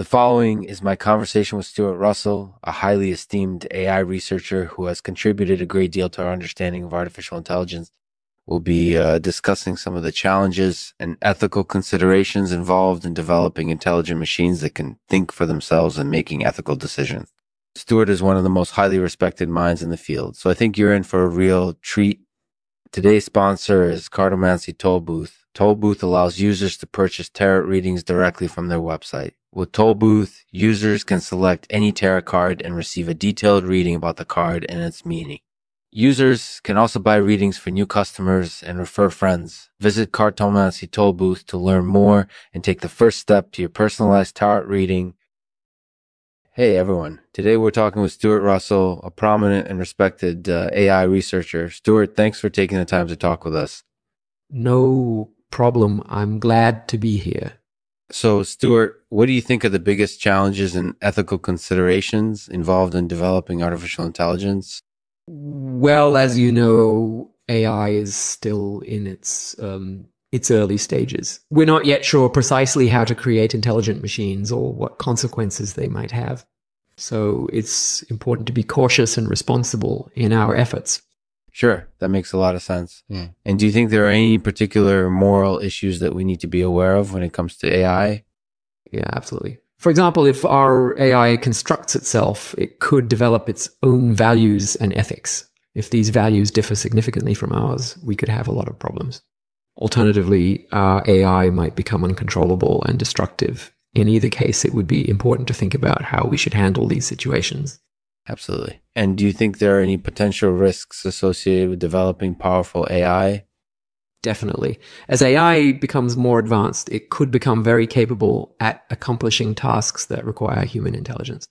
The following is my conversation with Stuart Russell, a highly esteemed AI researcher who has contributed a great deal to our understanding of artificial intelligence. We'll be uh, discussing some of the challenges and ethical considerations involved in developing intelligent machines that can think for themselves and making ethical decisions. Stuart is one of the most highly respected minds in the field, so I think you're in for a real treat. Today's sponsor is Cartomancy Toll Booth. Toll Booth allows users to purchase tarot readings directly from their website. With Toll Booth, users can select any tarot card and receive a detailed reading about the card and its meaning. Users can also buy readings for new customers and refer friends. Visit Cartomancy Toll Booth to learn more and take the first step to your personalized tarot reading. Hey everyone, today we're talking with Stuart Russell, a prominent and respected uh, AI researcher. Stuart, thanks for taking the time to talk with us. No problem. I'm glad to be here. So, Stuart, what do you think are the biggest challenges and ethical considerations involved in developing artificial intelligence? Well, as you know, AI is still in its um, its early stages. We're not yet sure precisely how to create intelligent machines or what consequences they might have. So it's important to be cautious and responsible in our efforts. Sure, that makes a lot of sense. Yeah. And do you think there are any particular moral issues that we need to be aware of when it comes to AI? Yeah, absolutely. For example, if our AI constructs itself, it could develop its own values and ethics. If these values differ significantly from ours, we could have a lot of problems. Alternatively, our AI might become uncontrollable and destructive. In either case, it would be important to think about how we should handle these situations. Absolutely. And do you think there are any potential risks associated with developing powerful AI? Definitely. As AI becomes more advanced, it could become very capable at accomplishing tasks that require human intelligence.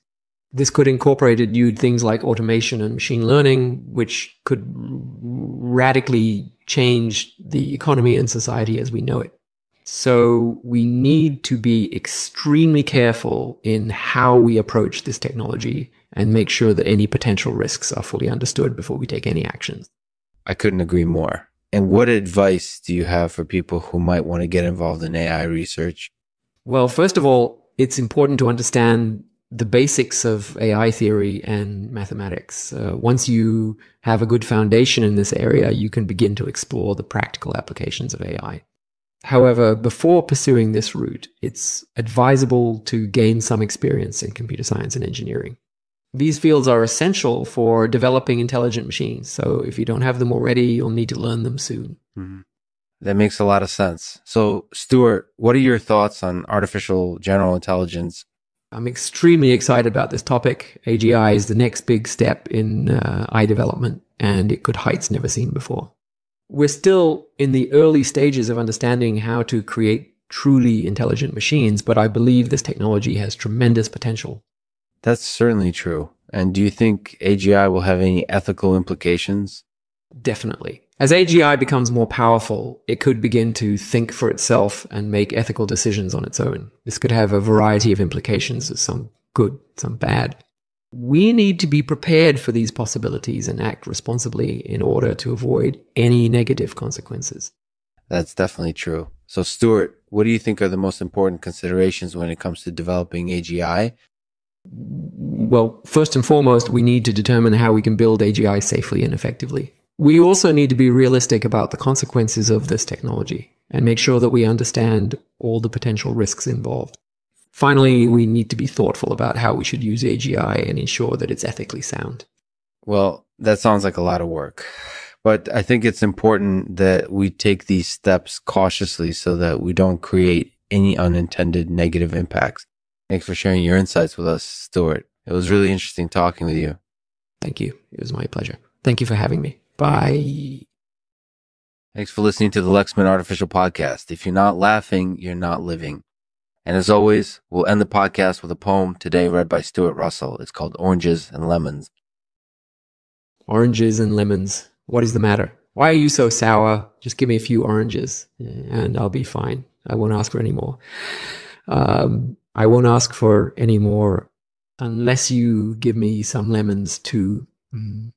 This could incorporate new things like automation and machine learning, which could radically change the economy and society as we know it. So we need to be extremely careful in how we approach this technology and make sure that any potential risks are fully understood before we take any actions. I couldn't agree more. And what advice do you have for people who might want to get involved in AI research? Well, first of all, it's important to understand the basics of AI theory and mathematics. Uh, once you have a good foundation in this area, you can begin to explore the practical applications of AI. However, before pursuing this route, it's advisable to gain some experience in computer science and engineering. These fields are essential for developing intelligent machines. So if you don't have them already, you'll need to learn them soon. Mm-hmm. That makes a lot of sense. So, Stuart, what are your thoughts on artificial general intelligence? I'm extremely excited about this topic. AGI is the next big step in uh, AI development, and it could heights never seen before. We're still in the early stages of understanding how to create truly intelligent machines, but I believe this technology has tremendous potential. That's certainly true. And do you think AGI will have any ethical implications? Definitely. As AGI becomes more powerful, it could begin to think for itself and make ethical decisions on its own. This could have a variety of implications, some good, some bad. We need to be prepared for these possibilities and act responsibly in order to avoid any negative consequences. That's definitely true. So, Stuart, what do you think are the most important considerations when it comes to developing AGI well, first and foremost, we need to determine how we can build AGI safely and effectively. We also need to be realistic about the consequences of this technology and make sure that we understand all the potential risks involved. Finally, we need to be thoughtful about how we should use AGI and ensure that it's ethically sound. Well, that sounds like a lot of work. But I think it's important that we take these steps cautiously so that we don't create any unintended negative impacts. Thanks for sharing your insights with us, Stuart. It was really interesting talking with you. Thank you. It was my pleasure. Thank you for having me. Bye. Thanks for listening to the Lexman Artificial Podcast. If you're not laughing, you're not living. And as always, we'll end the podcast with a poem today read by Stuart Russell. It's called Oranges and Lemons. Oranges and lemons. What is the matter? Why are you so sour? Just give me a few oranges and I'll be fine. I won't ask for any more. Um, I won't ask for any more unless you give me some lemons too. mm,